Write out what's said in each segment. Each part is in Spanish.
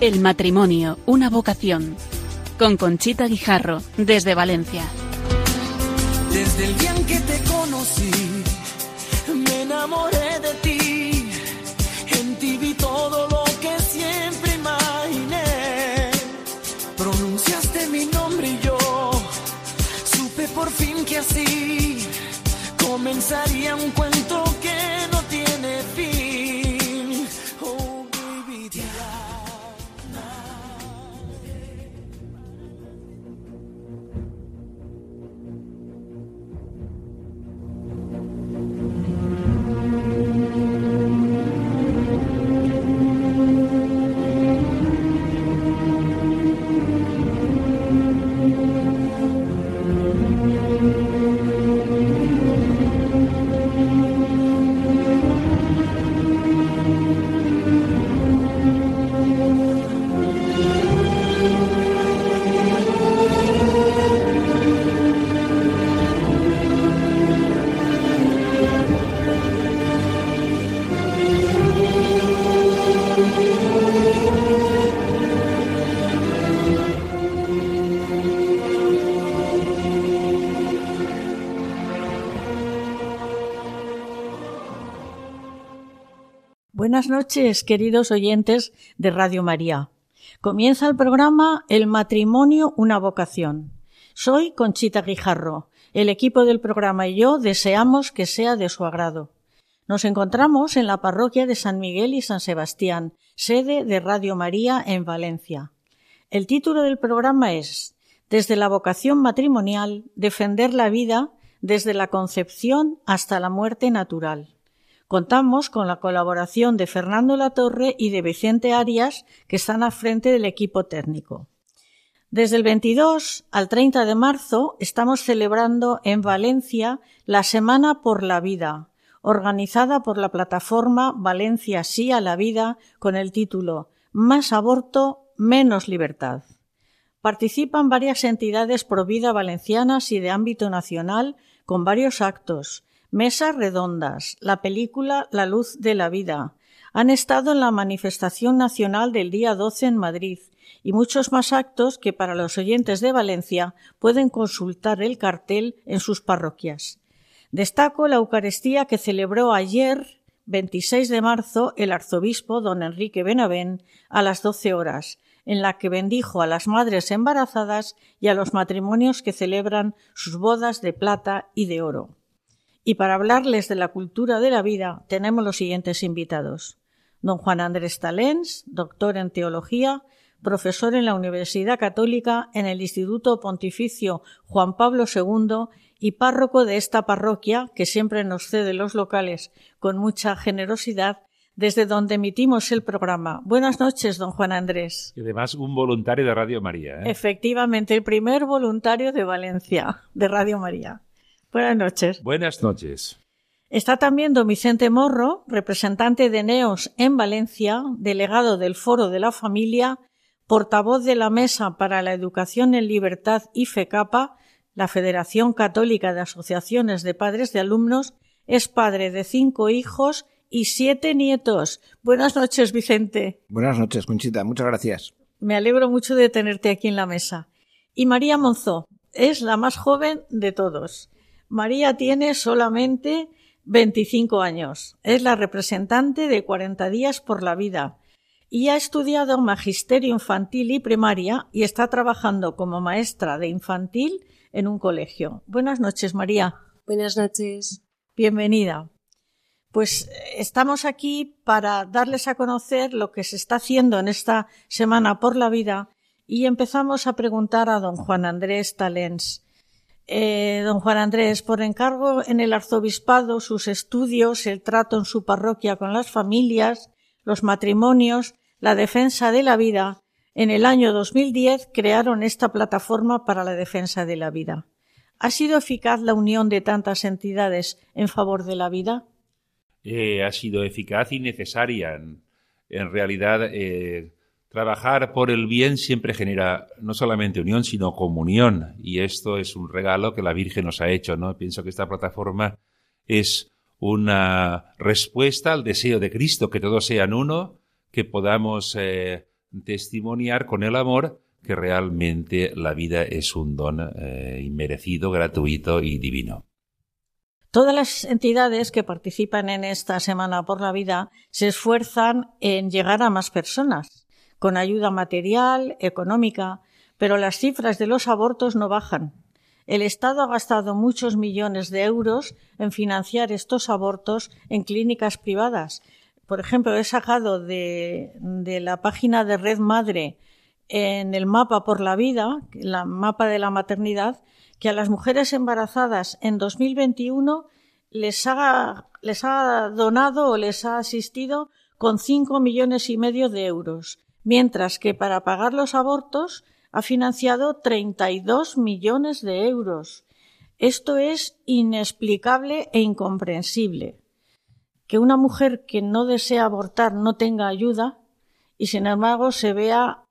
El matrimonio, una vocación. Con Conchita Guijarro, desde Valencia. Desde el día en que te conocí, me enamoré de ti. En ti vi todo lo que siempre imaginé. Pronunciaste mi nombre y yo supe por fin que así comenzaría un cuento Buenas noches, queridos oyentes de Radio María. Comienza el programa El matrimonio, una vocación. Soy Conchita Guijarro. El equipo del programa y yo deseamos que sea de su agrado. Nos encontramos en la parroquia de San Miguel y San Sebastián, sede de Radio María en Valencia. El título del programa es Desde la vocación matrimonial, defender la vida desde la concepción hasta la muerte natural. Contamos con la colaboración de Fernando Latorre y de Vicente Arias, que están al frente del equipo técnico. Desde el 22 al 30 de marzo estamos celebrando en Valencia la Semana por la Vida, organizada por la plataforma Valencia Sí a la Vida con el título Más aborto, menos libertad. Participan varias entidades pro vida valencianas y de ámbito nacional con varios actos, mesas redondas, la película La luz de la vida. Han estado en la manifestación nacional del día 12 en Madrid y muchos más actos que para los oyentes de Valencia pueden consultar el cartel en sus parroquias. Destaco la Eucaristía que celebró ayer, 26 de marzo, el arzobispo don Enrique Benavén a las 12 horas, en la que bendijo a las madres embarazadas y a los matrimonios que celebran sus bodas de plata y de oro. Y para hablarles de la cultura de la vida tenemos los siguientes invitados. Don Juan Andrés Talens, doctor en teología, profesor en la Universidad Católica en el Instituto Pontificio Juan Pablo II y párroco de esta parroquia que siempre nos cede los locales con mucha generosidad desde donde emitimos el programa. Buenas noches, don Juan Andrés. Y además un voluntario de Radio María. ¿eh? Efectivamente, el primer voluntario de Valencia, de Radio María. Buenas noches. Buenas noches. Está también don Vicente Morro, representante de NEOS en Valencia, delegado del Foro de la Familia, portavoz de la Mesa para la Educación en Libertad y FECAPA, la Federación Católica de Asociaciones de Padres de Alumnos, es padre de cinco hijos y siete nietos. Buenas noches, Vicente. Buenas noches, Conchita. Muchas gracias. Me alegro mucho de tenerte aquí en la mesa. Y María Monzó es la más joven de todos. María tiene solamente 25 años. Es la representante de 40 días por la vida y ha estudiado magisterio infantil y primaria y está trabajando como maestra de infantil en un colegio. Buenas noches, María. Buenas noches. Bienvenida. Pues estamos aquí para darles a conocer lo que se está haciendo en esta Semana por la Vida y empezamos a preguntar a don Juan Andrés Talens. Eh, don Juan Andrés, por encargo en el arzobispado, sus estudios, el trato en su parroquia con las familias, los matrimonios, la defensa de la vida, en el año 2010 crearon esta plataforma para la defensa de la vida. ¿Ha sido eficaz la unión de tantas entidades en favor de la vida? Eh, ha sido eficaz y necesaria. En, realidad, eh, Trabajar por el bien siempre genera no solamente unión, sino comunión. Y esto es un regalo que la Virgen nos ha hecho, ¿no? Pienso que esta plataforma es una respuesta al deseo de Cristo, que todos sean uno, que podamos eh, testimoniar con el amor que realmente la vida es un don eh, inmerecido, gratuito y divino. Todas las entidades que participan en esta Semana por la Vida se esfuerzan en llegar a más personas, con ayuda material, económica, pero las cifras de los abortos no bajan. El Estado ha gastado muchos millones de euros en financiar estos abortos en clínicas privadas. Por ejemplo, he sacado de, de la página de Red Madre en el mapa por la vida, el mapa de la maternidad, que a las mujeres embarazadas en 2021 les ha, les ha donado o les ha asistido con cinco millones y medio de euros, mientras que para pagar los abortos ha financiado 32 millones de euros. Esto es inexplicable e incomprensible. Que una mujer que no desea abortar no tenga ayuda y sin embargo se vea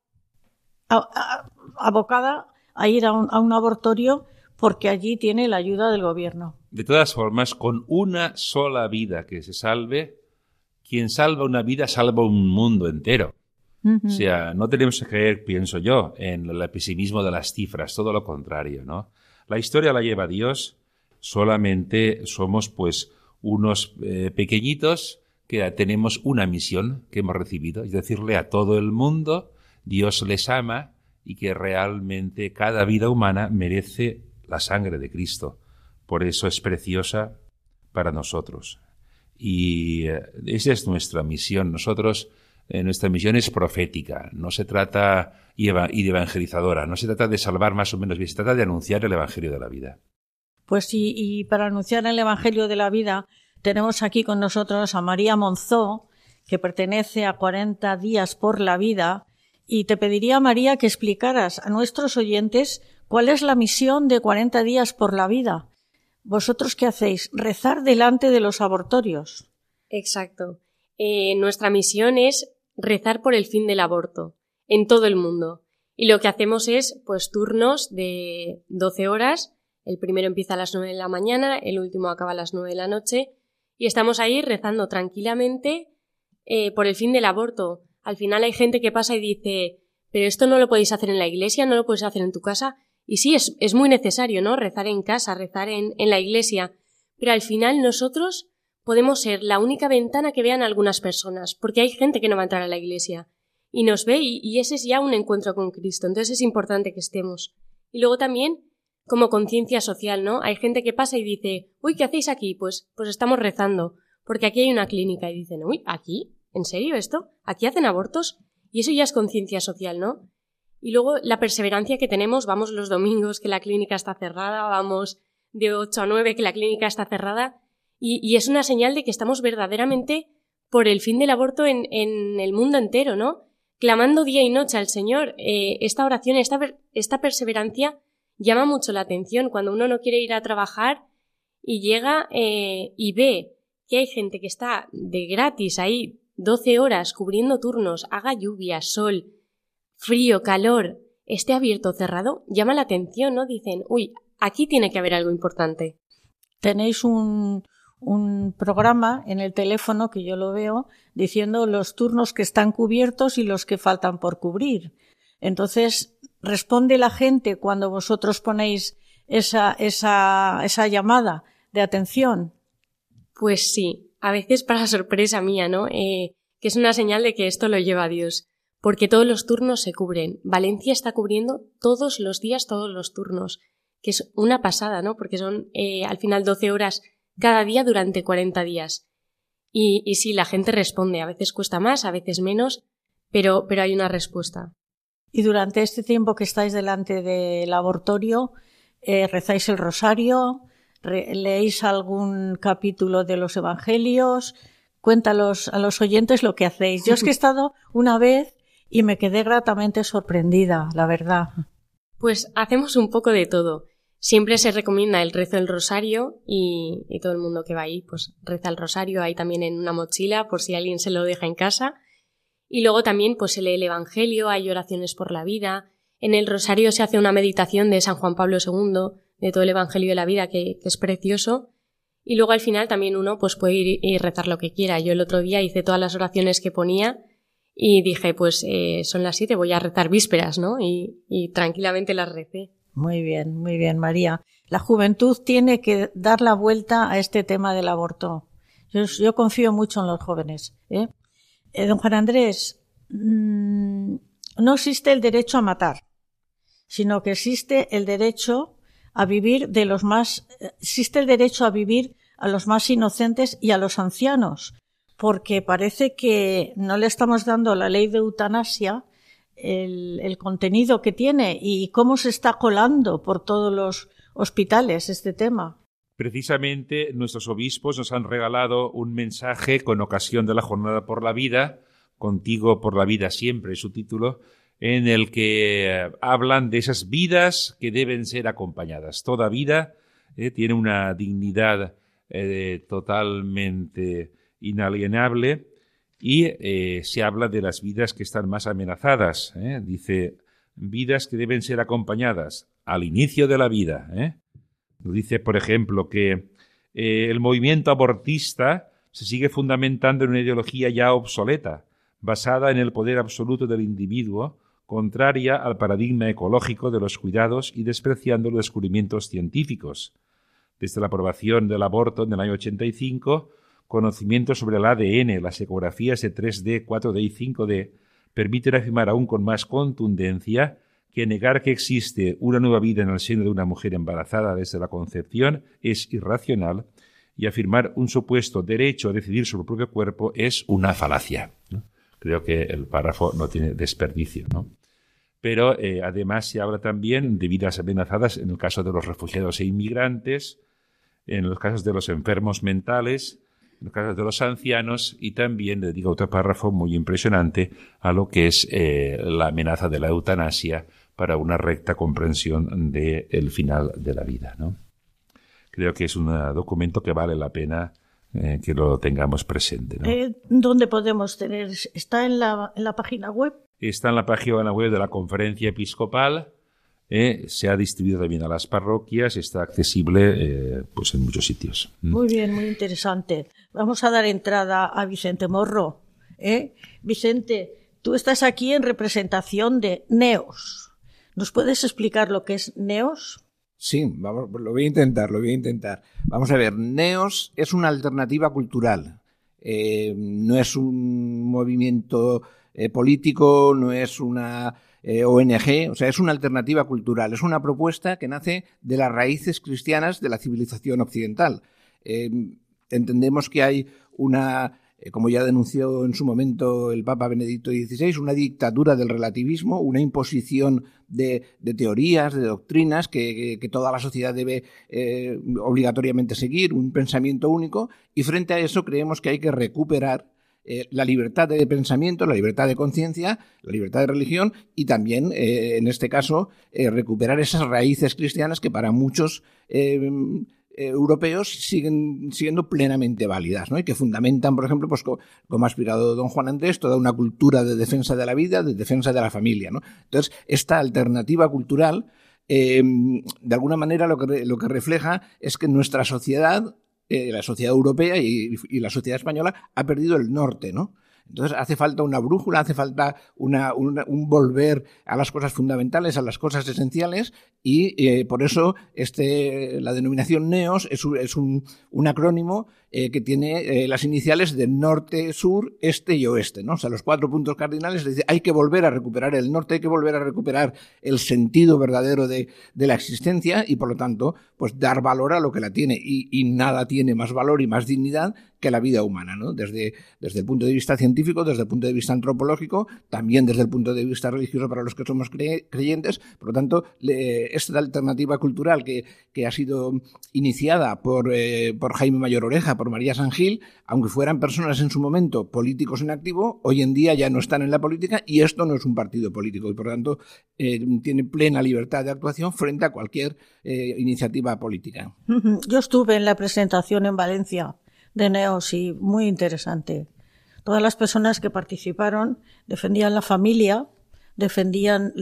abocada a ir a un abortorio porque allí tiene la ayuda del gobierno. De todas formas, con una sola vida que se salve, quien salva una vida salva un mundo entero. O sea, no tenemos que creer, pienso yo, en el pesimismo de las cifras, todo lo contrario, ¿no? La historia la lleva Dios, solamente somos pues unos eh, pequeñitos que tenemos una misión que hemos recibido, es decirle a todo el mundo, Dios les ama y que realmente cada vida humana merece la sangre de Cristo. Por eso es preciosa para nosotros. Y eh, esa es nuestra misión. Nosotros, eh, nuestra misión es profética. No se trata y, de evangelizadora. No se trata de salvar más o menos bien. Se trata de anunciar el Evangelio de la vida. Pues sí, y para anunciar el Evangelio de la vida tenemos aquí con nosotros a María Monzó, que pertenece a 40 días por la vida, y te pediría, María, que explicaras a nuestros oyentes ¿Cuál es la misión de 40 días por la vida? ¿Vosotros qué hacéis? Rezar delante de los abortorios. Exacto. Eh, nuestra misión es rezar por el fin del aborto en todo el mundo. Y lo que hacemos es, pues, turnos de 12 horas. El primero empieza a las 9 de la mañana, el último acaba a las 9 de la noche. Y estamos ahí rezando tranquilamente eh, por el fin del aborto. Al final hay gente que pasa y dice, pero esto no lo podéis hacer en la iglesia, no lo podéis hacer en tu casa. Y sí, es, es muy necesario, ¿no? Rezar en casa, rezar en, en la iglesia. Pero al final nosotros podemos ser la única ventana que vean algunas personas, porque hay gente que no va a entrar a la iglesia y nos ve y, y, ese es ya un encuentro con Cristo. Entonces es importante que estemos. Y luego también como conciencia social, ¿no? Hay gente que pasa y dice, uy, ¿qué hacéis aquí? Pues, pues estamos rezando, porque aquí hay una clínica y dicen, uy, ¿aquí? ¿En serio esto? ¿Aquí hacen abortos? Y eso ya es conciencia social, ¿no? Y luego la perseverancia que tenemos, vamos los domingos que la clínica está cerrada, vamos de 8 a 9 que la clínica está cerrada, y, es una señal de que estamos verdaderamente por el fin del aborto en, en el mundo entero, ¿no? Clamando día y noche al Señor. Eh, esta oración, esta, esta perseverancia llama mucho la atención cuando uno no quiere ir a trabajar y llega eh, y ve que hay gente que está de gratis ahí 12 horas cubriendo turnos, haga lluvia, sol, frío, calor, esté abierto o cerrado, llama la atención, ¿no? Dicen, uy, aquí tiene que haber algo importante. Tenéis un, un programa en el teléfono que yo lo veo diciendo los turnos que están cubiertos y los que faltan por cubrir. Entonces, responde la gente cuando vosotros ponéis esa, esa, esa llamada de atención. Pues sí, a veces para sorpresa mía, ¿no? Eh, que es una señal de que esto lo lleva a Dios porque todos los turnos se cubren. Valencia está cubriendo todos los días, todos los turnos, que es una pasada, ¿no? Porque son eh, al final 12 horas cada día durante 40 días. Y, y sí, la gente responde, a veces cuesta más, a veces menos, pero, pero hay una respuesta. Y durante este tiempo que estáis delante del abortorio, eh, rezáis el rosario, leéis algún capítulo de los evangelios, cuéntalos a los oyentes lo que hacéis. Yo es que he estado una vez y me quedé gratamente sorprendida, la verdad. Pues hacemos un poco de todo. Siempre se recomienda el rezo del rosario y, todo el mundo que va ahí pues reza el rosario ahí también en una mochila por si alguien se lo deja en casa. Y luego también pues se lee el Evangelio, hay oraciones por la vida. En el rosario se hace una meditación de San Juan Pablo II, de todo el Evangelio de la vida que, es precioso. Y luego al final también uno pues puede ir y rezar lo que quiera. Yo el otro día hice todas las oraciones que ponía Y dije, pues eh, son las siete, voy a rezar vísperas, ¿no? Y, y tranquilamente las recé. Muy bien, muy bien, María. La juventud tiene que dar la vuelta a este tema del aborto. Yo, confío mucho en los jóvenes. ¿eh? Eh, don Juan Andrés, mmm, no existe el derecho a matar, sino que existe el derecho a vivir de los más, existe el derecho a vivir a los más inocentes y a los ancianos, porque parece que no le estamos dando la ley de eutanasia el, contenido que tiene y cómo se está colando por todos los hospitales este tema. Precisamente nuestros obispos nos han regalado un mensaje con ocasión de la Jornada por la Vida, Contigo por la Vida siempre, su título, en el que eh, hablan de esas vidas que deben ser acompañadas. Toda vida eh, tiene una dignidad eh, totalmente inalienable y eh, se habla de las vidas que están más amenazadas. ¿eh? Dice, vidas que deben ser acompañadas al inicio de la vida. ¿eh? Dice, por ejemplo, que el movimiento abortista se sigue fundamentando en una ideología ya obsoleta, basada en el poder absoluto del individuo, contraria al paradigma ecológico de los cuidados y despreciando los descubrimientos científicos. Desde la aprobación del aborto en el año 85, conocimiento sobre el ADN, las ecografías de 3D, 4D y 5D permiten afirmar aún con más contundencia que negar que existe una nueva vida en el seno de una mujer embarazada desde la concepción es irracional y afirmar un supuesto derecho a decidir sobre el propio cuerpo es una falacia. Creo que el párrafo no tiene desperdicio. Pero eh, además se habla también de vidas amenazadas en el caso de los refugiados e inmigrantes, en los casos de los enfermos mentales, de los ancianos y también dedica otro párrafo muy impresionante a lo que es eh, la amenaza de la eutanasia para una recta comprensión del de final de la vida. ¿no? Creo que es un documento que vale la pena eh, que lo tengamos presente. ¿no? Eh, ¿Dónde podemos tener? ¿Está en la, en la página web? Está en la página web de la Conferencia Episcopal. Eh, se ha distribuido también a las parroquias, está accesible eh, pues en muchos sitios. Muy bien, muy interesante. Vamos a dar entrada a Vicente Morro. ¿eh? Vicente, tú estás aquí en representación de Neos. ¿Nos puedes explicar lo que es Neos? Sí, vamos, lo voy a intentar, lo voy a intentar. Vamos a ver, Neos es una alternativa cultural. Eh, no es un movimiento eh, político, no es una eh, ONG, o sea, es una alternativa cultural, es una propuesta que nace de las raíces cristianas de la civilización occidental. Eh, entendemos que hay una, eh, como ya denunció en su momento el Papa Benedicto XVI, una dictadura del relativismo, una imposición de, teorías, de doctrinas que, toda la sociedad debe eh, obligatoriamente seguir, un pensamiento único, y frente a eso creemos que hay que recuperar eh, la libertad de pensamiento, la libertad de conciencia, la libertad de religión y también, eh, en este caso, eh, recuperar esas raíces cristianas que para muchos europeos siguen siendo plenamente válidas, ¿no? Y que fundamentan, por ejemplo, pues como ha aspirado don Juan Andrés, toda una cultura de defensa de la vida, de defensa de la familia, ¿no? Entonces, esta alternativa cultural, de alguna manera lo que, lo que refleja es que nuestra sociedad eh, la sociedad europea y, y, la sociedad española ha perdido el norte, ¿no? Entonces hace falta una brújula, hace falta una, un volver a las cosas fundamentales, a las cosas esenciales, y eh, por eso este, la denominación NEOS es un, es un, un acrónimo eh, que tiene eh, las iniciales de norte, sur, este y oeste, ¿no? O sea, los cuatro puntos cardinales, dice, hay que volver a recuperar el norte, hay que volver a recuperar el sentido verdadero de, la existencia y, por lo tanto, pues dar valor a lo que la tiene. Y nada tiene más valor y más dignidad que la vida humana, ¿no? Desde, desde el punto de vista científico, desde el punto de vista antropológico, también desde el punto de vista religioso para los que somos cre creyentes. Por lo tanto, esta alternativa cultural que, que, ha sido iniciada por, eh, por Jaime Mayor Oreja, por María San Gil, aunque fueran personas en su momento políticos en activo, hoy en día ya no están en la política y esto no es un partido político y por lo tanto eh, tiene plena libertad de actuación frente a cualquier eh, iniciativa política. Yo estuve en la presentación en Valencia de Neos y muy interesante. Todas las personas que participaron defendían la familia, defendían,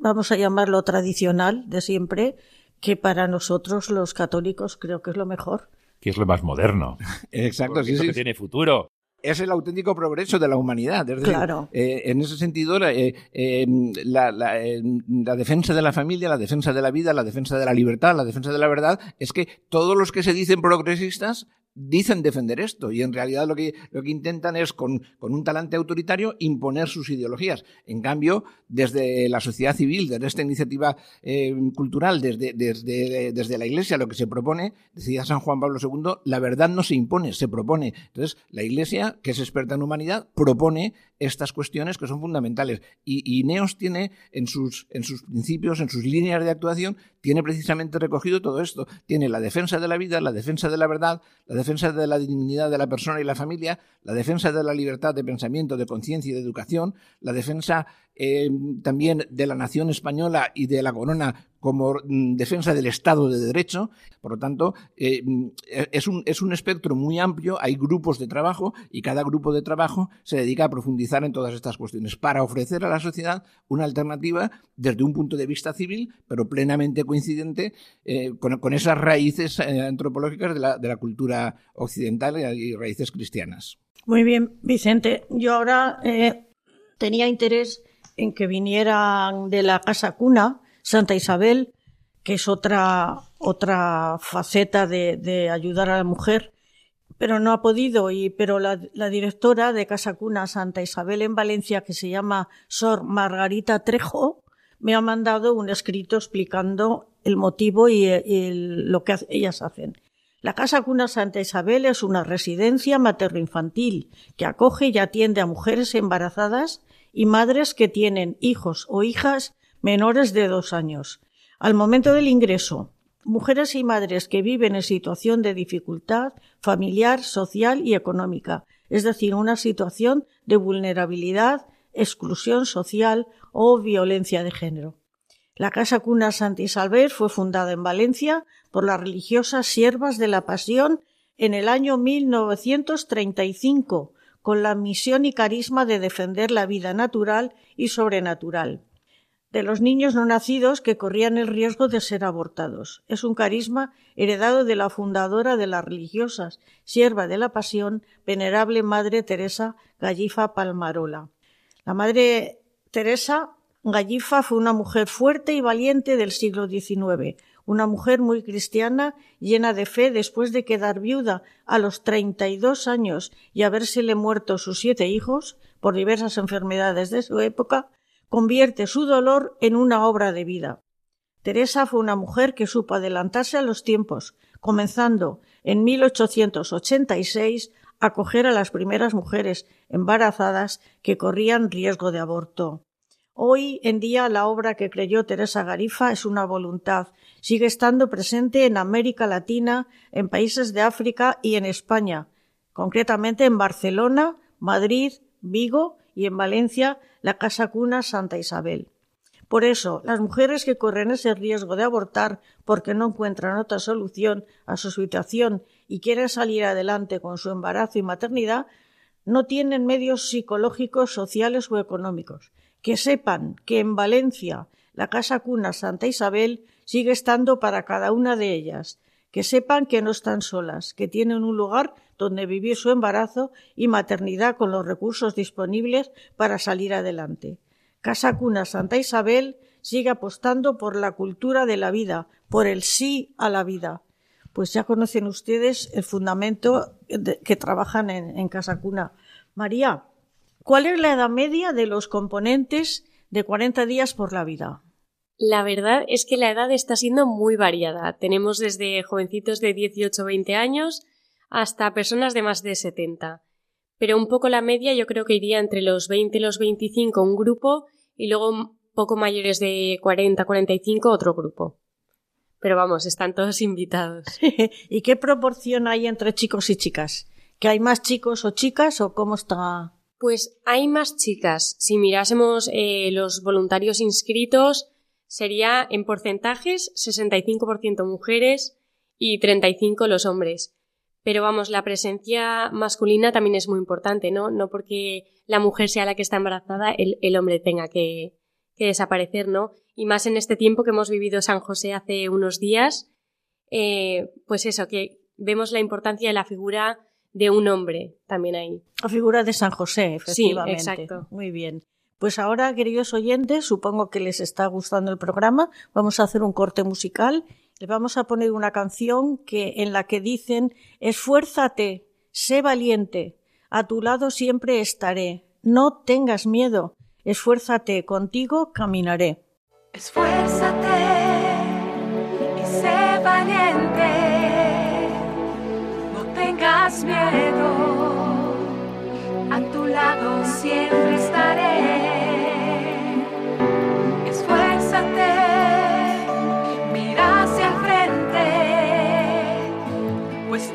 vamos a llamarlo tradicional de siempre, que para nosotros los católicos creo que es lo mejor. Que es lo más moderno. Exacto, sí, sí, sí. que tiene futuro. es el auténtico progreso de la humanidad. Es decir, Claro. eh, en ese sentido, eh, eh, la- la, eh, la defensa de la familia, la defensa de la vida, la defensa de la libertad, la defensa de la verdad, es que todos los que se dicen progresistas dicen defender esto y en realidad lo que, lo que intentan es con, con un talante autoritario imponer sus ideologías. En cambio, desde la sociedad civil, desde esta iniciativa eh, cultural, desde, desde, desde la Iglesia, lo que se propone, decía San Juan Pablo II, la verdad no se impone, se propone. Entonces, la Iglesia, que es experta en humanidad, propone estas cuestiones que son fundamentales. Y, y Neos tiene en sus, en sus principios, en sus líneas de actuación, tiene precisamente recogido todo esto. Tiene la defensa de la vida, la defensa de la verdad, la defensa de la dignidad de la persona y la familia, la defensa de la libertad de pensamiento, de conciencia y de educación, la defensa eh, también de la nación española y de la corona como mm, defensa del Estado de Derecho. Por lo tanto, eh, mm, es, un, es un espectro muy amplio, hay grupos de trabajo y cada grupo de trabajo se dedica a profundizar en todas estas cuestiones para ofrecer a la sociedad una alternativa desde un punto de vista civil, pero plenamente coincidente eh, con, con esas raíces eh, antropológicas de la, de la cultura occidental y raíces cristianas. Muy bien, Vicente. Yo ahora tenía interés en que vinieran de la Casa Cuna, Santa Isabel, que es otra, otra faceta de, de ayudar a la mujer, pero no ha podido. Y, pero la, la directora de Casa Cuna Santa Isabel en Valencia, que se llama Sor Margarita Trejo, me ha mandado un escrito explicando el motivo y, y lo que ellas hacen. La Casa Cuna Santa Isabel es una residencia materno-infantil que acoge y atiende a mujeres embarazadas y madres que tienen hijos o hijas menores de dos años. Al momento del ingreso, mujeres y madres que viven en situación de dificultad familiar, social y económica, es decir, una situación de vulnerabilidad, exclusión social o violencia de género. La Casa Cuna Santa Isabel fue fundada en Valencia por las religiosas siervas de la Pasión en el año 1935, con la misión y carisma de defender la vida natural y sobrenatural de los niños no nacidos que corrían el riesgo de ser abortados. Es un carisma heredado de la fundadora de las religiosas, sierva de la Pasión, venerable Madre Teresa Gallifa Palmarola. La Madre Teresa Gallifa fue una mujer fuerte y valiente del siglo XIX, una mujer muy cristiana, llena de fe después de quedar viuda a los 32 años y habérsele muerto sus siete hijos por diversas enfermedades de su época, convierte su dolor en una obra de vida. Teresa fue una mujer que supo adelantarse a los tiempos, comenzando en 1886 a acoger a las primeras mujeres embarazadas que corrían riesgo de aborto. Hoy en día la obra que creyó Teresa Garifa es una voluntad. Sigue estando presente en América Latina, en países de África y en España, concretamente en Barcelona, Madrid, Vigo y en Valencia la Casa Cuna Santa Isabel. Por eso, las mujeres que corren ese riesgo de abortar porque no encuentran otra solución a su situación y quieren salir adelante con su embarazo y maternidad, no tienen medios psicológicos, sociales o económicos. Que sepan que en Valencia la Casa Cuna Santa Isabel sigue estando para cada una de ellas. Que sepan que no están solas, que tienen un lugar donde vivir su embarazo y maternidad con los recursos disponibles para salir adelante. Casa Cuna Santa Isabel sigue apostando por la cultura de la vida, por el sí a la vida. Pues ya conocen ustedes el fundamento que trabajan en, en Casa Cuna. María, ¿cuál es la edad media de los componentes de 40 días por la vida? La verdad es que la edad está siendo muy variada. Tenemos desde jovencitos de 18 o 20 años hasta personas de más de 70. Pero un poco la media yo creo que iría entre los 20 y los 25 un grupo y luego un poco mayores de 40 45 otro grupo. Pero vamos, están todos invitados. ¿Y qué proporción hay entre chicos y chicas? ¿Que hay más chicos o chicas o cómo está? Pues hay más chicas. Si mirásemos eh, los voluntarios inscritos, sería en porcentajes 65% mujeres y 35% los hombres. Pero vamos, la presencia masculina también es muy importante, ¿no? No porque la mujer sea la que está embarazada, el, el hombre tenga que, que, desaparecer, ¿no? Y más en este tiempo que hemos vivido San José hace unos días, eh, pues eso, que vemos la importancia de la figura de un hombre también ahí. La figura de San José, efectivamente. Sí, exacto. Muy bien. Pues ahora, queridos oyentes, supongo que les está gustando el programa. Vamos a hacer un corte musical. Les vamos a poner una canción que, en la que dicen, esfuérzate, sé valiente, a tu lado siempre estaré, no tengas miedo, esfuérzate, contigo caminaré. Esfuérzate y sé valiente, no tengas miedo, a tu lado siempre estaré. Pues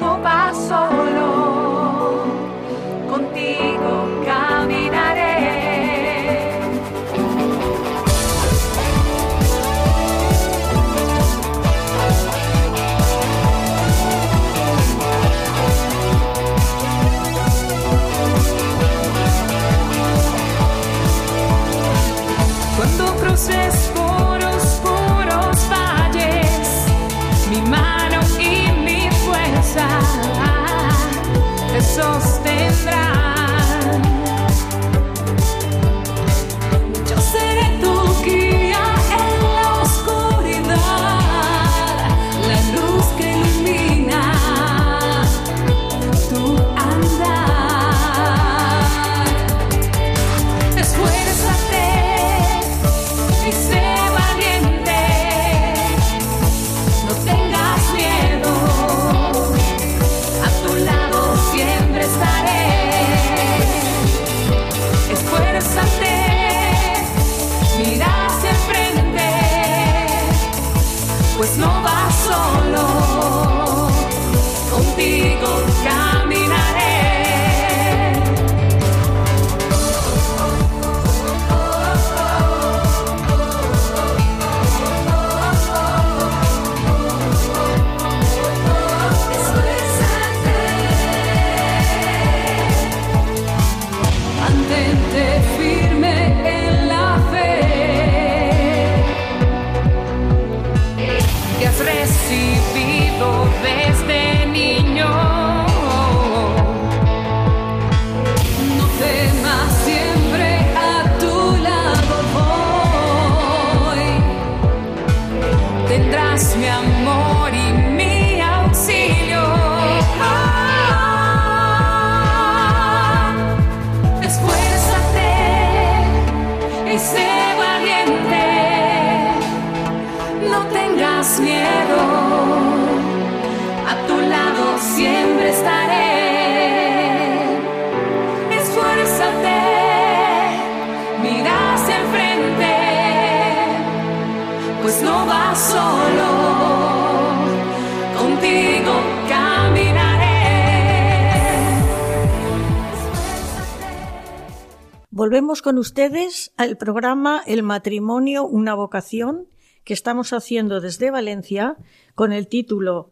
Volvemos con ustedes al programa El matrimonio, una vocación que estamos haciendo desde Valencia con el título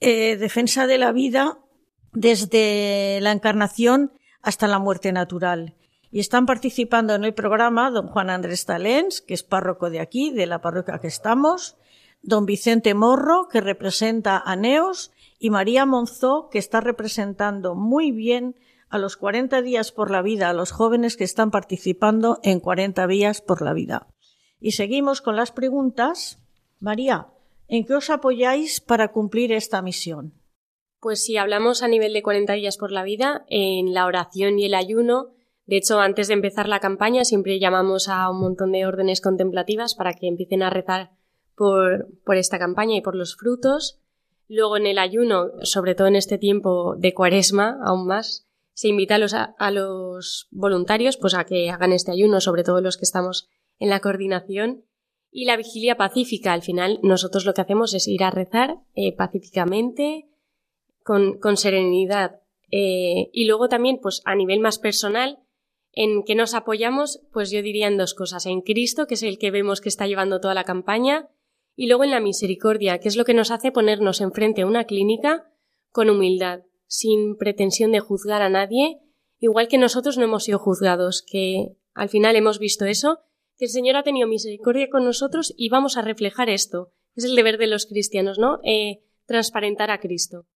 eh, Defensa de la vida desde la encarnación hasta la muerte natural. Y están participando en el programa don Juan Andrés Talens, que es párroco de aquí, de la parroquia que estamos, don Vicente Morro, que representa a Neos, y María Monzó, que está representando muy bien a los 40 días por la vida, a los jóvenes que están participando en 40 días por la vida. Y seguimos con las preguntas. María, ¿en qué os apoyáis para cumplir esta misión? Pues si hablamos a nivel de 40 días por la vida, en la oración y el ayuno, de hecho, antes de empezar la campaña siempre llamamos a un montón de órdenes contemplativas para que empiecen a rezar por, por esta campaña y por los frutos. Luego en el ayuno, sobre todo en este tiempo de cuaresma, aún más, se invita a los, voluntarios pues a que hagan este ayuno, sobre todo los que estamos en la coordinación. Y la vigilia pacífica, al final nosotros lo que hacemos es ir a rezar eh, pacíficamente, con, con serenidad. Eh, y luego también, pues a nivel más personal, en que nos apoyamos, pues yo diría en dos cosas. En Cristo, que es el que vemos que está llevando toda la campaña, y luego en la misericordia, que es lo que nos hace ponernos enfrente a una clínica con humildad, sin pretensión de juzgar a nadie, igual que nosotros no hemos sido juzgados, que al final hemos visto eso, que el Señor ha tenido misericordia con nosotros y vamos a reflejar esto. Es el deber de los cristianos, ¿no? Eh, transparentar a Cristo.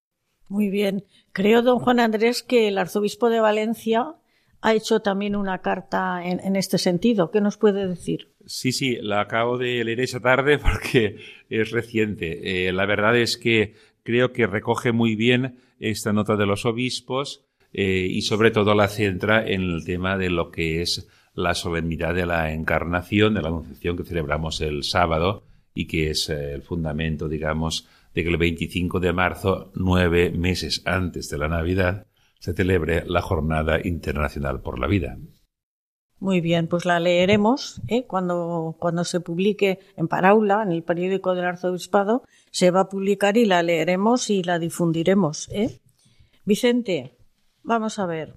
Muy bien. Creo, don Juan Andrés, que el arzobispo de Valencia ha hecho también una carta en, en este sentido. ¿Qué nos puede decir? Sí, sí, la acabo de leer esa tarde porque es reciente. Eh, la verdad es que creo que recoge muy bien esta nota de los obispos eh, y sobre todo la centra en el tema de lo que es la solemnidad de la encarnación, de la anunciación que celebramos el sábado y que es eh, el fundamento, digamos, de que el 25 de marzo, nueve meses antes de la Navidad, se celebre la Jornada Internacional por la Vida. Muy bien, pues la leeremos ¿eh? cuando, cuando se publique en Paraula, en el periódico del Arzobispado, se va a publicar y la leeremos y la difundiremos. ¿eh? Vicente, vamos a ver.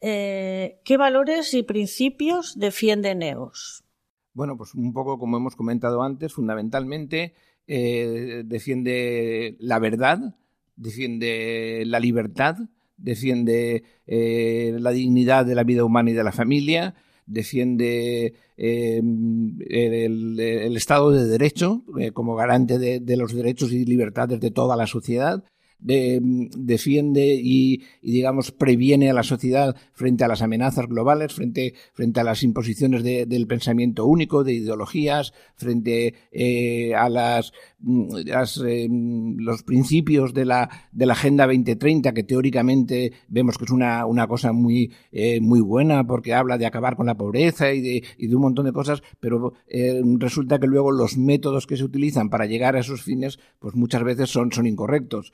Eh, ¿Qué valores y principios defiende NEOS? Bueno, pues un poco como hemos comentado antes, fundamentalmente eh, defiende la verdad, defiende la libertad, defiende eh, la dignidad de la vida humana y de la familia, defiende eh, el, el, Estado de Derecho eh, como garante de, de, los derechos y libertades de toda la sociedad, de, defiende y, digamos, previene a la sociedad frente a las amenazas globales, frente, frente a las imposiciones de, del pensamiento único, de ideologías, frente eh, a las, las eh, los principios de la, de la Agenda 2030, que teóricamente vemos que es una, una cosa muy, eh, muy buena porque habla de acabar con la pobreza y de, y de un montón de cosas, pero eh, resulta que luego los métodos que se utilizan para llegar a esos fines, pues muchas veces son, son incorrectos.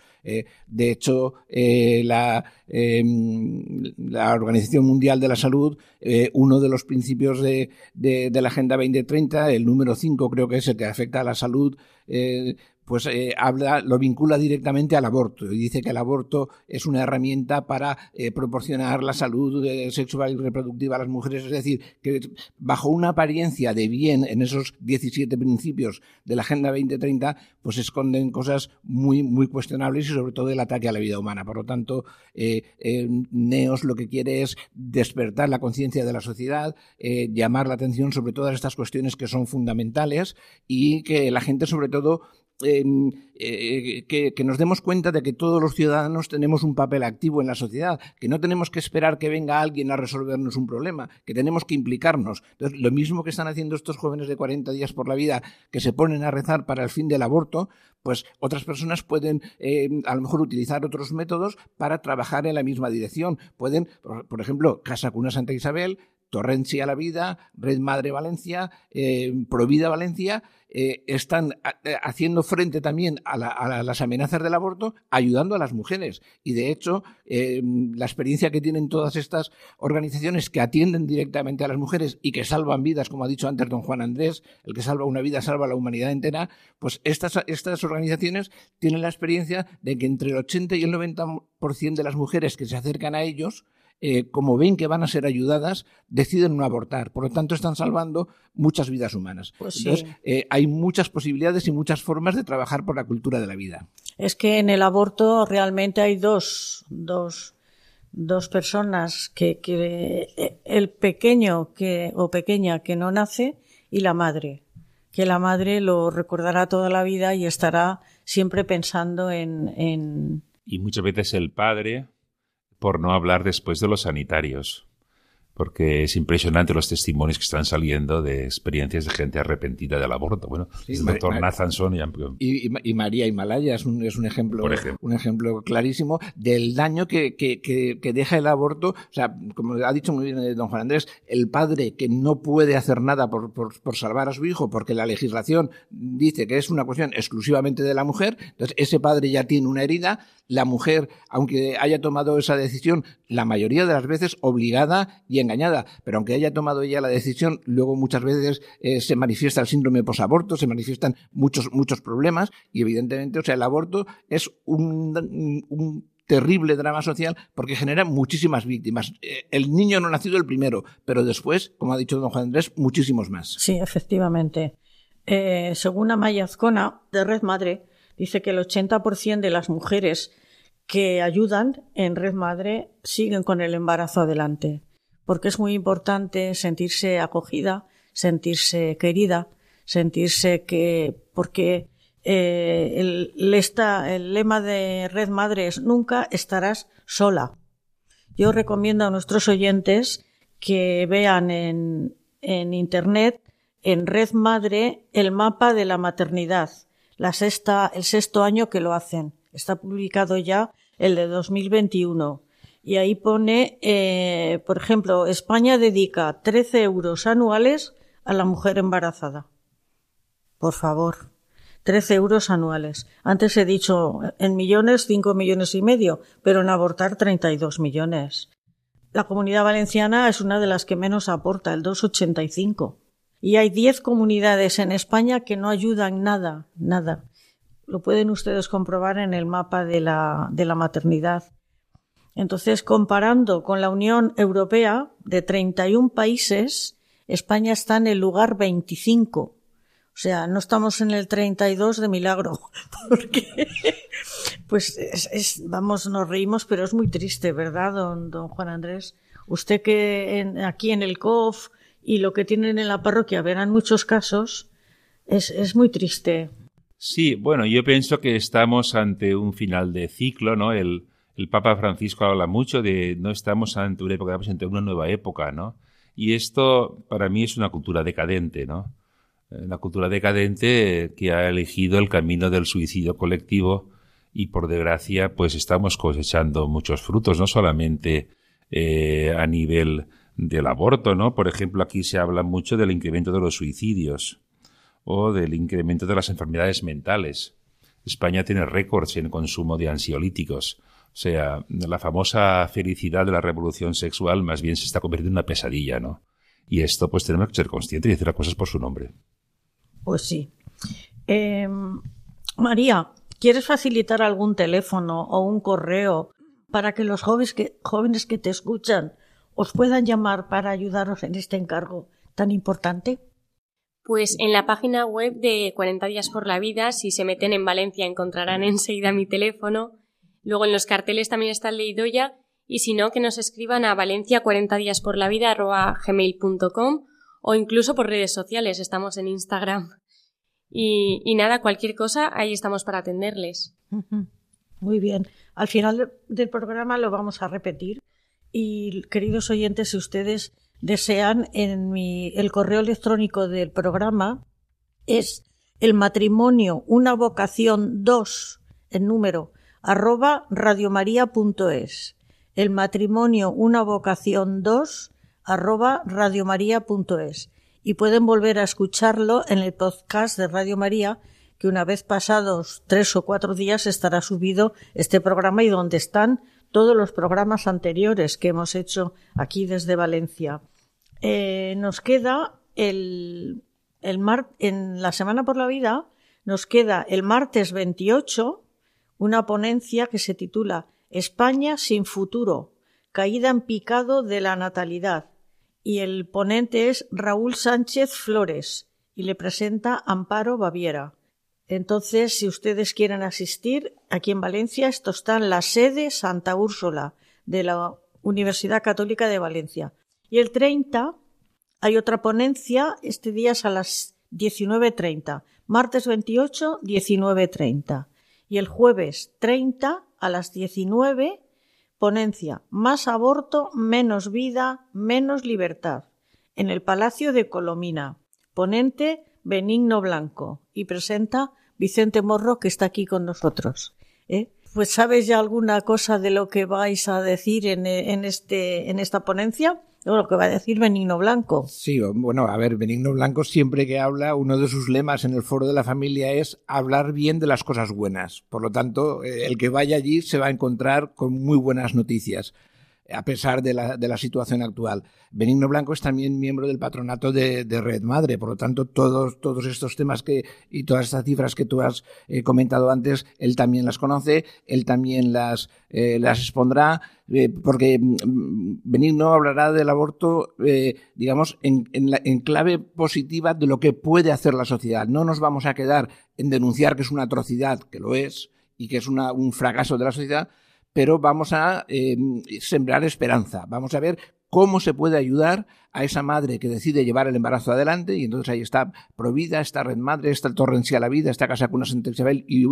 De hecho, eh, la, eh, la, Organización Mundial de la Salud, eh, uno de los principios de, de, de, la Agenda 2030, el número 5 creo que es el que afecta a la salud, eh, pues eh, habla, lo vincula directamente al aborto y dice que el aborto es una herramienta para eh, proporcionar la salud eh, sexual y reproductiva a las mujeres, es decir, que bajo una apariencia de bien en esos 17 principios de la Agenda 2030, pues esconden cosas muy, muy cuestionables y sobre todo el ataque a la vida humana. Por lo tanto, Neos lo que quiere es despertar la conciencia de la sociedad, llamar la atención sobre todas estas cuestiones que son fundamentales y que la gente sobre todo eh, que, nos demos cuenta de que todos los ciudadanos tenemos un papel activo en la sociedad, que no tenemos que esperar que venga alguien a resolvernos un problema, que tenemos que implicarnos. Entonces, lo mismo que están haciendo estos jóvenes de 40 días por la vida, que se ponen a rezar para el fin del aborto, pues otras personas pueden eh, a lo mejor utilizar otros métodos para trabajar en la misma dirección. Pueden, por ejemplo, Casa Cuna Santa Isabel, Torrencia la Vida, Red Madre Valencia, eh, Provida Valencia, eh, están haciendo frente también a, las amenazas del aborto, ayudando a las mujeres. Y de hecho, eh, la experiencia que tienen todas estas organizaciones que atienden directamente a las mujeres y que salvan vidas, como ha dicho antes don Juan Andrés, el que salva una vida salva a la humanidad entera, pues estas, estas organizaciones tienen la experiencia de que entre el 80 y el 90% de las mujeres que se acercan a ellos, eh, como ven que van a ser ayudadas, deciden no abortar. Por lo tanto, están salvando muchas vidas humanas. Pues Entonces, sí. eh, hay muchas posibilidades y muchas formas de trabajar por la cultura de la vida. Es que en el aborto realmente hay dos, dos, dos personas que, que el pequeño que, o pequeña que no nace y la madre. Que la madre lo recordará toda la vida y estará siempre pensando en, en... Y muchas veces el padre por no hablar después de los sanitarios, porque es impresionante los testimonios que están saliendo de experiencias de gente arrepentida del aborto. Bueno, sí, el doctor Nathanson y, y, y, María Himalaya es un, es un ejemplo, ejemplo, un ejemplo clarísimo del daño que, que, que, que, deja el aborto. O sea, como ha dicho muy bien don Juan Andrés, el padre que no puede hacer nada por, por, por salvar a su hijo porque la legislación dice que es una cuestión exclusivamente de la mujer, entonces ese padre ya tiene una herida, la mujer, aunque haya tomado esa decisión, la mayoría de las veces obligada y engañada, pero aunque haya tomado ella la decisión, luego muchas veces eh, se manifiesta el síndrome posaborto, se manifiestan muchos, muchos problemas y evidentemente, o sea, el aborto es un, terrible drama social porque genera muchísimas víctimas. Eh, El niño no nacido el primero, pero después, como ha dicho don Juan Andrés, muchísimos más. Sí, efectivamente. Eh, según Amaya Azcona, de Red Madre, dice que el 80% de las mujeres que ayudan en Red Madre siguen con el embarazo adelante, porque es muy importante sentirse acogida, sentirse querida, sentirse que, porque eh, el, esta, el lema de Red Madre es nunca estarás sola. Yo recomiendo a nuestros oyentes que vean en, en Internet, en Red Madre, el mapa de la maternidad. La sexta, el sexto año que lo hacen. Está publicado ya el de 2021. Y ahí pone, eh, por ejemplo, España dedica 13 euros anuales a la mujer embarazada. Por favor. 13 euros anuales. Antes he dicho en millones, 5 millones y medio, pero en abortar 32 millones. La comunidad valenciana es una de las que menos aporta, el 2,85. Y hay 10 comunidades en España que no ayudan nada, nada. Lo pueden ustedes comprobar en el mapa de la, de la maternidad. Entonces, comparando con la Unión Europea, de 31 países, España está en el lugar 25 o sea, no estamos en el 32 de milagro, porque, pues, es, vamos, nos reímos, pero es muy triste, ¿verdad, don, don Juan Andrés? Usted que en, aquí en el COF y lo que tienen en la parroquia verán muchos casos, es, es muy triste. Sí, bueno, yo pienso que estamos ante un final de ciclo, ¿no? El, el Papa Francisco habla mucho de no estamos ante una época, estamos ante una nueva época, ¿no? Y esto para mí es una cultura decadente, ¿no? la cultura decadente que ha elegido el camino del suicidio colectivo y por desgracia pues estamos cosechando muchos frutos, no solamente eh, a nivel del aborto, ¿no? Por ejemplo, aquí se habla mucho del incremento de los suicidios o del incremento de las enfermedades mentales. España tiene récords en consumo de ansiolíticos. O sea, la famosa felicidad de la revolución sexual más bien se está convirtiendo en una pesadilla, ¿no? Y esto pues tenemos que ser conscientes y decir las cosas por su nombre. Pues sí. Eh, María, ¿quieres facilitar algún teléfono o un correo para que los jóvenes que, jóvenes que te escuchan os puedan llamar para ayudaros en este encargo tan importante? Pues en la página web de 40 días por la vida, si se meten en Valencia encontrarán enseguida mi teléfono. Luego en los carteles también está el de y si no, que nos escriban a valencia 40 días por la vida gmail.com o incluso por redes sociales, estamos en Instagram. Y, nada, cualquier cosa, ahí estamos para atenderles. Muy bien. Al final del programa lo vamos a repetir. Y queridos oyentes, si ustedes desean, en mi, el correo electrónico del programa es el matrimonio, una vocación 2, en número, arroba radiomaria.es. El matrimonio, una vocación 2, arroba radiomaria.es y pueden volver a escucharlo en el podcast de Radio María que una vez pasados tres o cuatro días estará subido este programa y donde están todos los programas anteriores que hemos hecho aquí desde Valencia. Eh, nos queda el, el mar, en la Semana por la Vida nos queda el martes 28 una ponencia que se titula España sin futuro, caída en picado de la natalidad y el ponente es Raúl Sánchez Flores y le presenta Amparo Baviera. Entonces, si ustedes quieren asistir, aquí en Valencia, esto está en la sede Santa Úrsula de la Universidad Católica de Valencia. Y el 30 hay otra ponencia, este día es a las 19.30, martes 28, 19.30. Y el jueves 30 a las 19 Ponencia Más aborto, menos vida, menos libertad. En el Palacio de Colomina. Ponente Benigno Blanco. Y presenta Vicente Morro, que está aquí con nosotros. ¿Eh? Pues ¿sabes ya alguna cosa de lo que vais a decir en, en, este, en esta ponencia? Lo que va a decir Benigno Blanco. Sí, bueno, a ver, Benigno Blanco siempre que habla, uno de sus lemas en el foro de la familia es hablar bien de las cosas buenas. Por lo tanto, eh, el que vaya allí se va a encontrar con muy buenas noticias a pesar de la, de la, situación actual. Benigno Blanco es también miembro del patronato de, Red Madre, por lo tanto, todos, estos temas que, y todas estas cifras que tú has eh, comentado antes, él también las conoce, él también las, eh, las expondrá, eh, porque mm, Benigno hablará del aborto, digamos, en clave positiva de lo que puede hacer la sociedad. No nos vamos a quedar en denunciar que es una atrocidad, que lo es, y que es una, un fracaso de la sociedad, pero vamos a sembrar esperanza. Vamos a ver cómo se puede ayudar a esa madre que decide llevar el embarazo adelante y entonces ahí está Provida, está Red Madre, está el Torrencia la Vida, está Casa Cuna Santa Isabel y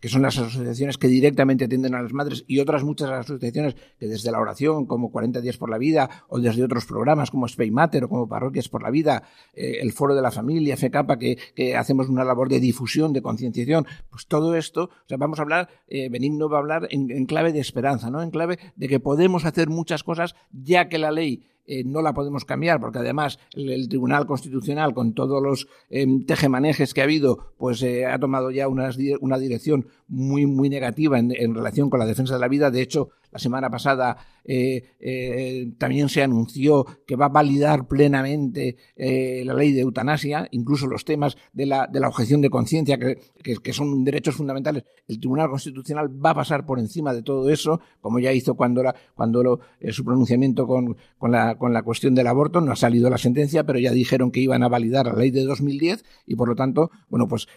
que son las asociaciones que directamente atienden a las madres y otras muchas asociaciones que desde la oración, como 40 días por la vida, o desde otros programas como Spay Matter o como Parroquias por la Vida, eh, el Foro de la Familia, FECAPA, que, que, hacemos una labor de difusión, de concienciación, pues todo esto, o sea, vamos a hablar, eh, Benigno va a hablar en clave de esperanza, ¿no? En clave de que podemos hacer muchas cosas ya que la ley eh, no la podemos cambiar, porque además el, Tribunal Constitucional, con todos los eh, tejemanejes que ha habido, pues eh, ha tomado ya unas, una dirección muy, muy negativa en, en, relación con la defensa de la vida. De hecho, la semana pasada eh, eh, también se anunció que va a validar plenamente eh, la ley de eutanasia, incluso los temas de la, de la objeción de conciencia, que, que, que, son derechos fundamentales. El Tribunal Constitucional va a pasar por encima de todo eso, como ya hizo cuando, la, cuando lo, su pronunciamiento con, con, la, con la cuestión del aborto. No ha salido la sentencia, pero ya dijeron que iban a validar la ley de 2010 y, por lo tanto, bueno, pues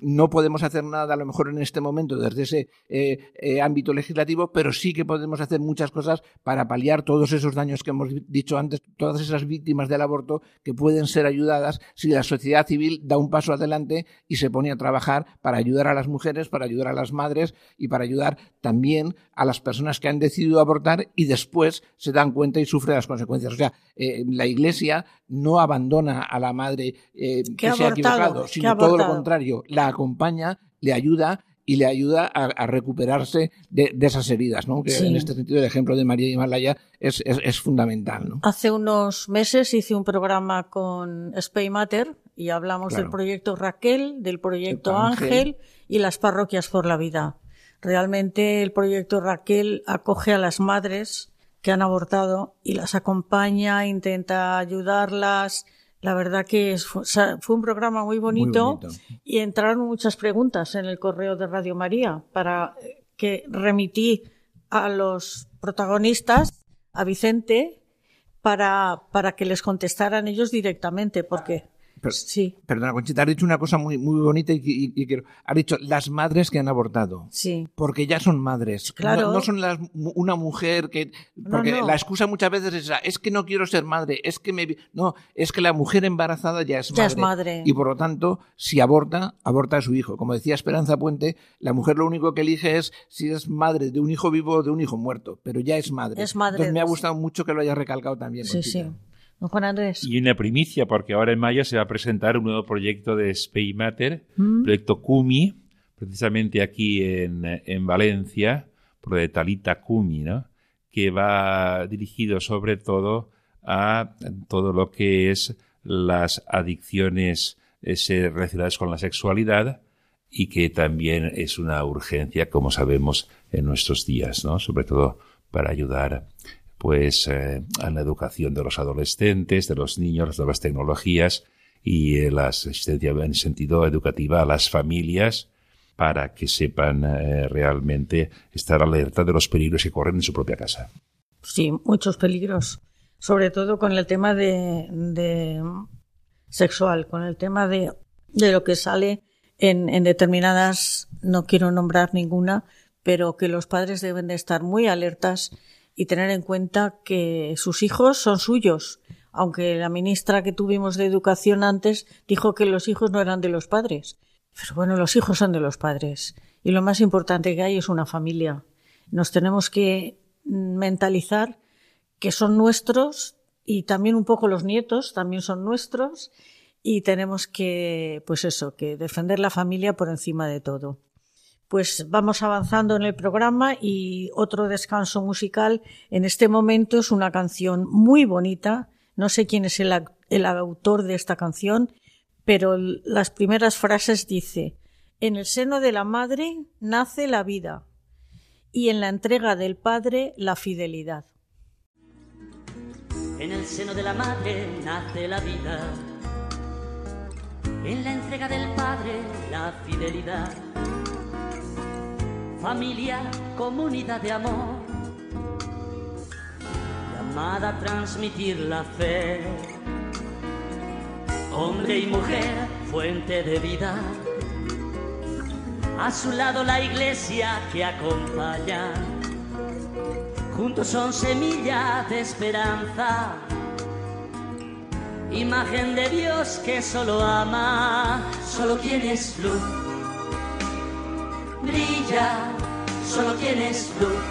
no podemos hacer nada a lo mejor en este momento desde ese ámbito legislativo, pero sí que podemos hacer muchas cosas para paliar todos esos daños que hemos dicho antes, todas esas víctimas del aborto que pueden ser ayudadas si la sociedad civil da un paso adelante y se pone a trabajar para ayudar a las mujeres, para ayudar a las madres y para ayudar también a las personas que han decidido abortar y después se dan cuenta y sufren las consecuencias. O sea, eh, la Iglesia no abandona a la madre eh, que se ha equivocado, sino todo lo contrario, la acompaña, le ayuda y le ayuda a, a recuperarse de, de, esas heridas, ¿no? Que sí. en este sentido el ejemplo de María Himalaya es, es, es, fundamental, ¿no? Hace unos meses hice un programa con Spay Matter y hablamos claro. del proyecto Raquel, del proyecto Ángel. Ángel y las parroquias por la vida. Realmente el proyecto Raquel acoge a las madres que han abortado y las acompaña, intenta ayudarlas, la verdad que fue, un programa muy bonito, muy bonito, y entraron muchas preguntas en el correo de Radio María para que remití a los protagonistas, a Vicente, para, para que les contestaran ellos directamente, porque pero, sí. Perdona, Conchita, has dicho una cosa muy, muy bonita y, y, y quiero. Has dicho las madres que han abortado. Sí. Porque ya son madres. Claro. No, no son las, una mujer que. Porque no, no. la excusa muchas veces es esa: es que no quiero ser madre, es que me. No, es que la mujer embarazada ya es ya madre. Es madre. Y por lo tanto, si aborta, aborta a su hijo. Como decía Esperanza Puente, la mujer lo único que elige es si es madre de un hijo vivo o de un hijo muerto. Pero ya es madre. Es madre. Entonces me ha gustado mucho que lo hayas recalcado también. Sí, Conchita. sí. Juan Andrés. Y una primicia, porque ahora en mayo se va a presentar un nuevo proyecto de Spay Matter, ¿Mm? proyecto Kumi, precisamente aquí en, en Valencia, por de Talita Kumi, ¿no? que va dirigido sobre todo a todo lo que es las adicciones ese, relacionadas con la sexualidad y que también es una urgencia, como sabemos, en nuestros días, ¿no? sobre todo para ayudar pues eh, a la educación de los adolescentes, de los niños, las nuevas tecnologías y eh, la asistencia en sentido educativa a las familias para que sepan eh, realmente estar alerta de los peligros que corren en su propia casa. Sí, muchos peligros, sobre todo con el tema de, de sexual, con el tema de, de lo que sale en, en determinadas, no quiero nombrar ninguna, pero que los padres deben de estar muy alertas y tener en cuenta que sus hijos son suyos, aunque la ministra que tuvimos de educación antes dijo que los hijos no eran de los padres. Pero bueno, los hijos son de los padres y lo más importante que hay es una familia. Nos tenemos que mentalizar que son nuestros y también un poco los nietos también son nuestros y tenemos que, pues eso, que defender la familia por encima de todo pues vamos avanzando en el programa y otro descanso musical en este momento es una canción muy bonita. No sé quién es el, autor de esta canción, pero las primeras frases dice, en el seno de la madre nace la vida y en la entrega del padre la fidelidad. En el seno de la madre nace la vida, en la entrega del padre la fidelidad familia, comunidad de amor, llamada a transmitir la fe. Hombre y mujer, fuente de vida, a su lado la iglesia que acompaña, juntos son semilla de esperanza, imagen de Dios que solo ama, solo tienes luz, brilla, solo tienes luz,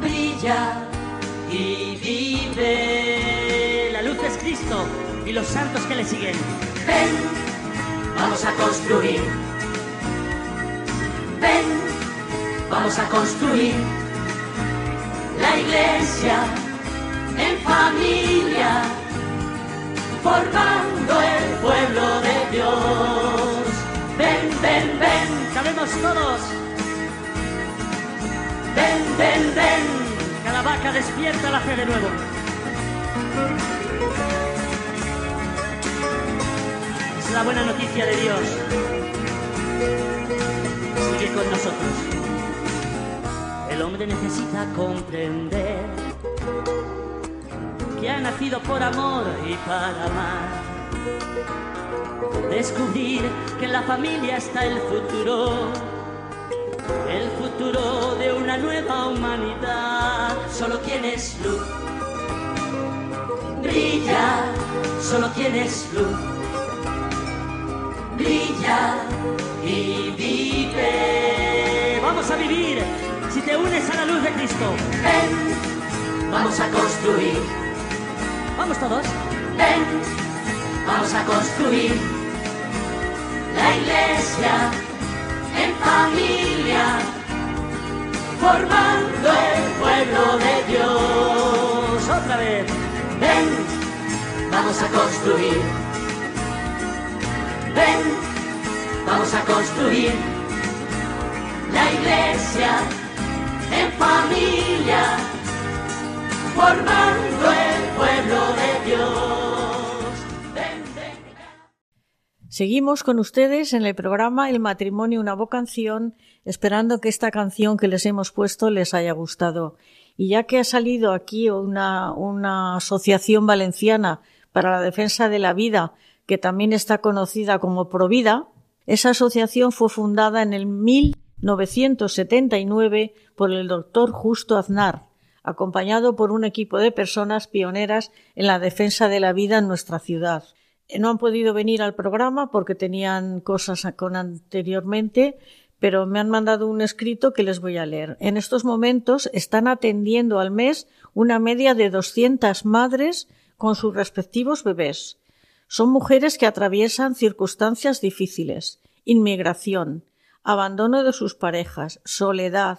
brilla y vive. La luz es Cristo y los santos que le siguen. Ven, vamos a construir. Ven, vamos a construir la iglesia en familia, formando el pueblo de Dios. Todos. Ven, ven, ven, cada vaca despierta la fe de nuevo. Es la buena noticia de Dios. Sigue con nosotros. El hombre necesita comprender que ha nacido por amor y para amar. Descubrir que en la familia está el futuro, el futuro de una nueva humanidad. Solo tienes luz, brilla, solo tienes luz, brilla y vive. Vamos a vivir si te unes a la luz de Cristo. Ven, vamos a construir. Vamos todos. Ven, vamos a construir la iglesia en familia, formando el pueblo de Dios. Otra vez. Ven, vamos a construir. Ven, vamos a construir la iglesia en familia, formando el pueblo de Dios. Seguimos con ustedes en el programa El matrimonio una vocación, esperando que esta canción que les hemos puesto les haya gustado. Y ya que ha salido aquí una, una asociación valenciana para la defensa de la vida, que también está conocida como Provida, esa asociación fue fundada en el 1979 por el doctor Justo Aznar, acompañado por un equipo de personas pioneras en la defensa de la vida en nuestra ciudad. No han podido venir al programa porque tenían cosas con anteriormente, pero me han mandado un escrito que les voy a leer. En estos momentos están atendiendo al mes una media de 200 madres con sus respectivos bebés. Son mujeres que atraviesan circunstancias difíciles, inmigración, abandono de sus parejas, soledad,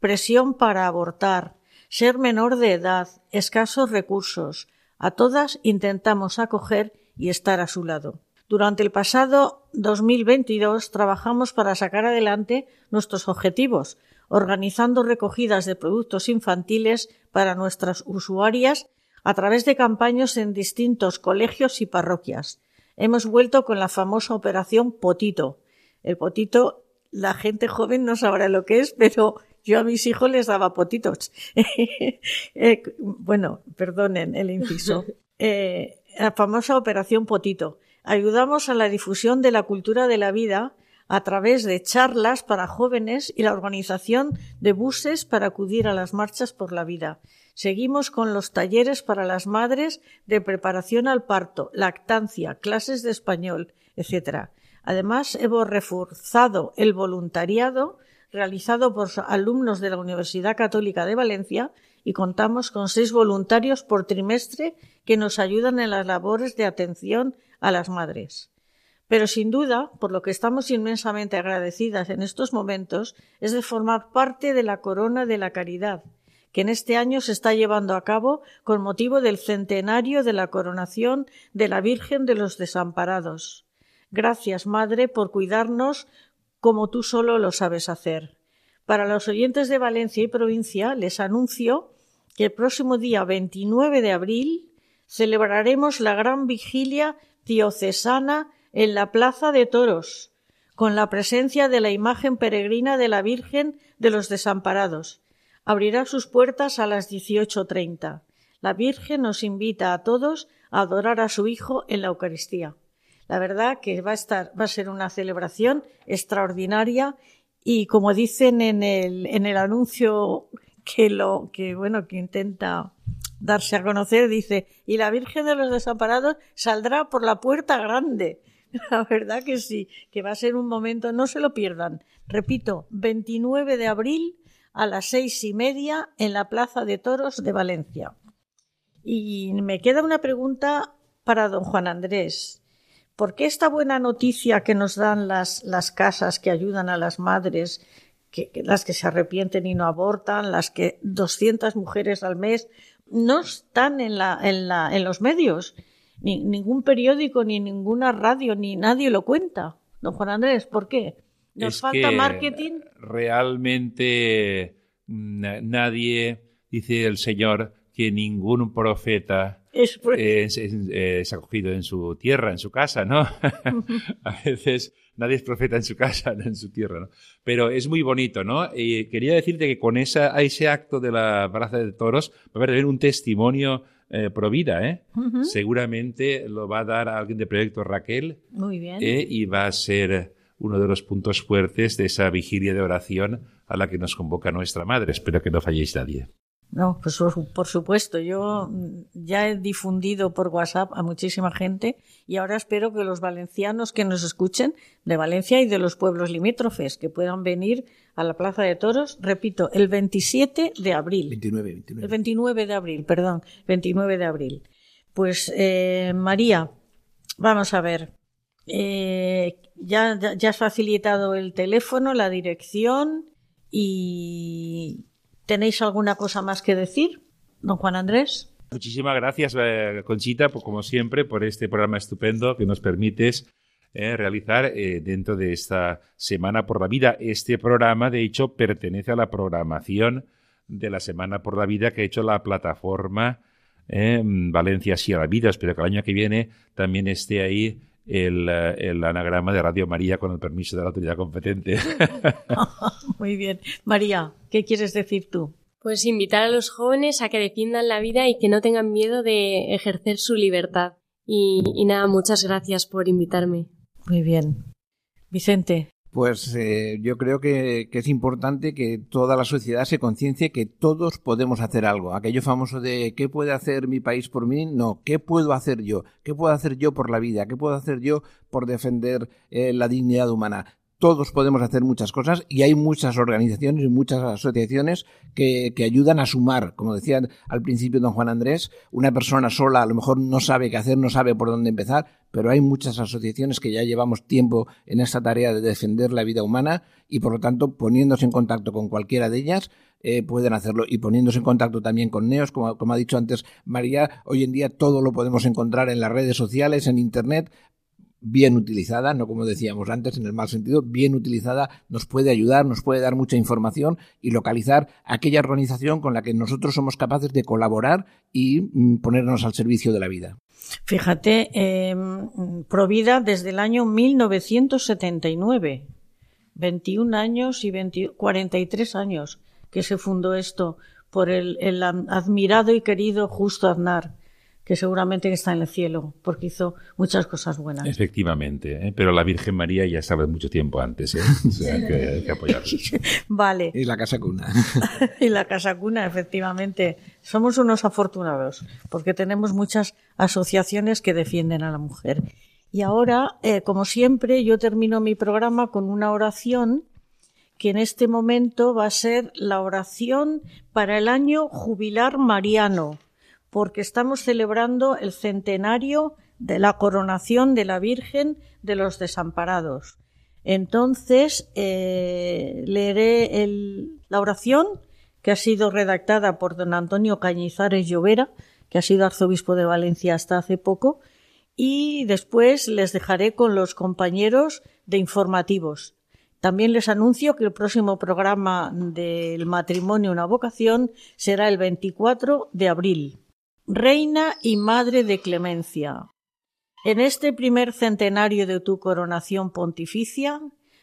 presión para abortar, ser menor de edad, escasos recursos. A todas intentamos acoger y estar a su lado. Durante el pasado 2022 trabajamos para sacar adelante nuestros objetivos, organizando recogidas de productos infantiles para nuestras usuarias a través de campañas en distintos colegios y parroquias. Hemos vuelto con la famosa operación Potito. El potito, la gente joven no sabrá lo que es, pero yo a mis hijos les daba potitos. Eh, bueno, perdonen el inciso. Eh, la famosa operación Potito. Ayudamos a la difusión de la cultura de la vida a través de charlas para jóvenes y la organización de buses para acudir a las marchas por la vida. Seguimos con los talleres para las madres de preparación al parto, lactancia, clases de español, etc. Además, hemos reforzado el voluntariado realizado por alumnos de la Universidad Católica de Valencia y contamos con seis voluntarios por trimestre que nos ayudan en las labores de atención a las madres. Pero sin duda, por lo que estamos inmensamente agradecidas en estos momentos, es de formar parte de la corona de la caridad, que en este año se está llevando a cabo con motivo del centenario de la coronación de la Virgen de los Desamparados. Gracias, Madre, por cuidarnos como tú solo lo sabes hacer. Para los oyentes de Valencia y provincia, les anuncio que el próximo día 29 de abril celebraremos la gran vigilia diocesana en la Plaza de Toros, con la presencia de la imagen peregrina de la Virgen de los Desamparados. Abrirá sus puertas a las 18.30. La Virgen nos invita a todos a adorar a su Hijo en la Eucaristía. La verdad que va a estar, va a ser una celebración extraordinaria y como dicen en el, en el anuncio que lo que bueno que intenta darse a conocer dice y la Virgen de los Desamparados saldrá por la puerta grande. La verdad que sí, que va a ser un momento, no se lo pierdan. Repito, 29 de abril a las seis y media en la Plaza de Toros de Valencia. Y me queda una pregunta para don Juan Andrés. ¿Por qué esta buena noticia que nos dan las, las casas que ayudan a las madres, que, que las que se arrepienten y no abortan, las que 200 mujeres al mes, no están en, la, en, la, en los medios? Ni, ningún periódico, ni ninguna radio, ni nadie lo cuenta. Don Juan Andrés, ¿por qué? ¿Nos Es falta que marketing? Realmente na- nadie, dice el Señor, que ningún profeta Es, es, es- es acogido en su tierra, en su casa, ¿no? a veces nadie es profeta en su casa, en su tierra, ¿no? Pero es muy bonito, ¿no? Y quería decirte que con esa, a ese acto de la Plaza de Toros va a haber un testimonio eh, pro vida, ¿eh? Seguramente lo va a dar alguien de Proyecto Raquel Muy bien. eh, y va a ser uno de los puntos fuertes de esa vigilia de oración a la que nos convoca nuestra madre. Espero que no falléis nadie. No, pues por, supuesto. Yo mm, ya he difundido por WhatsApp a muchísima gente y ahora espero que los valencianos que nos escuchen de Valencia y de los pueblos limítrofes que puedan venir a la Plaza de Toros, repito, el 27 de abril. 29, El 29. 29 de abril, perdón, 29 de abril. Pues eh, María, vamos a ver. Eh, ya, ya has facilitado el teléfono, la dirección y ¿tenéis alguna cosa más que decir, don Juan Andrés? Muchísimas gracias, eh, Conchita, por, como siempre, por este programa estupendo que nos permites eh, realizar eh, dentro de esta Semana por la Vida. Este programa, de hecho, pertenece a la programación de la Semana por la Vida que ha hecho la plataforma Valencia Sí a la Vida. Espero que el año que viene también esté ahí el, eh, el anagrama de Radio María con el permiso de la autoridad competente. Muy bien. María, ¿qué quieres decir tú? Pues invitar a los jóvenes a que defiendan la vida y que no tengan miedo de ejercer su libertad. Y, y nada, muchas gracias por invitarme. Muy bien. Vicente, Pues eh, yo creo que, es importante que toda la sociedad se conciencie que todos podemos hacer algo. Aquello famoso de ¿qué puede hacer mi país por mí? No, ¿qué puedo hacer yo? ¿Qué puedo hacer yo por la vida? ¿Qué puedo hacer yo por defender eh, la dignidad humana? Todos podemos hacer muchas cosas y hay muchas organizaciones y muchas asociaciones que, que ayudan a sumar. Como decía al principio don Juan Andrés, una persona sola a lo mejor no sabe qué hacer, no sabe por dónde empezar, pero hay muchas asociaciones que ya llevamos tiempo en esta tarea de defender la vida humana y por lo tanto poniéndose en contacto con cualquiera de ellas eh, pueden hacerlo y poniéndose en contacto también con NEOS, como, como ha dicho antes María, hoy en día todo lo podemos encontrar en las redes sociales, en Internet, bien utilizada, no como decíamos antes en el mal sentido, bien utilizada nos puede ayudar, nos puede dar mucha información y localizar aquella organización con la que nosotros somos capaces de colaborar y mm, ponernos al servicio de la vida. fíjate, eh, Provida desde el año 1979, 21 años y 20 43 años que se fundó esto por el, el admirado y querido Justo Aznar, que seguramente está en el cielo, porque hizo muchas cosas buenas. Efectivamente, ¿eh? pero la Virgen María ya sabe mucho tiempo antes, ¿eh? o sea que hay que apoyarla. Vale. Y la casa cuna. y la Casa Cuna, efectivamente. Somos unos afortunados, porque tenemos muchas asociaciones que defienden a la mujer. Y ahora, eh, como siempre, yo termino mi programa con una oración que en este momento va a ser la oración para el año jubilar mariano, porque estamos celebrando el centenario de la coronación de la Virgen de los Desamparados. Entonces, eh, leeré la oración que ha sido redactada por don Antonio Cañizares Llovera, que ha sido arzobispo de Valencia hasta hace poco, y después les dejaré con los compañeros de informativos. También les anuncio que el próximo programa del matrimonio una vocación será el 24 de abril. Reina y Madre de Clemencia. En este primer centenario de tu coronación pontificia,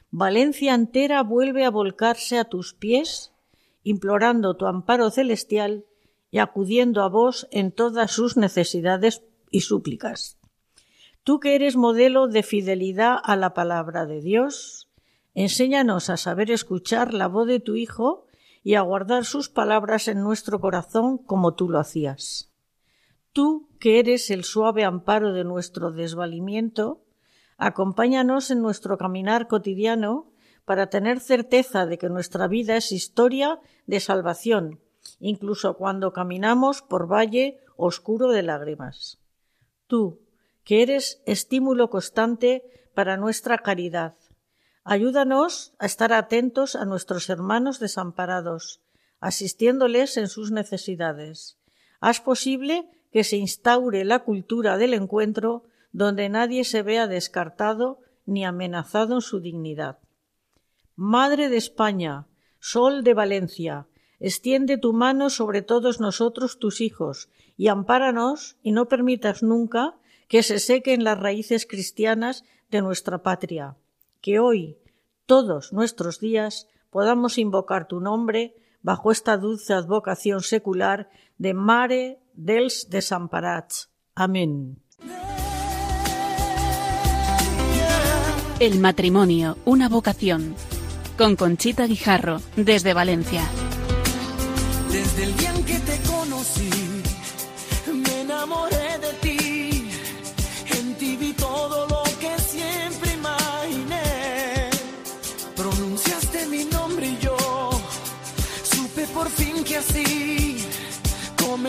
Valencia entera vuelve a volcarse a tus pies, implorando tu amparo celestial y acudiendo a vos en todas sus necesidades y súplicas. Tú que eres modelo de fidelidad a la palabra de Dios, enséñanos a saber escuchar la voz de tu Hijo y a guardar sus palabras en nuestro corazón como tú lo hacías. Tú, que eres el suave amparo de nuestro desvalimiento, acompáñanos en nuestro caminar cotidiano para tener certeza de que nuestra vida es historia de salvación, incluso cuando caminamos por valle oscuro de lágrimas. Tú, que eres estímulo constante para nuestra caridad, Ayúdanos a estar atentos a nuestros hermanos desamparados, asistiéndoles en sus necesidades. Haz posible que se instaure la cultura del encuentro donde nadie se vea descartado ni amenazado en su dignidad. Madre de España, Sol de Valencia, extiende tu mano sobre todos nosotros tus hijos y ampáranos y no permitas nunca que se sequen las raíces cristianas de nuestra patria que hoy, todos nuestros días, podamos invocar tu nombre bajo esta dulce advocación secular de Mare dels Desamparats. Amén. El matrimonio, una vocación. Con Conchita Guijarro, desde Valencia. Desde el día en que te conocí, me enamoré de ti.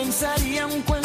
comenzaría un cuento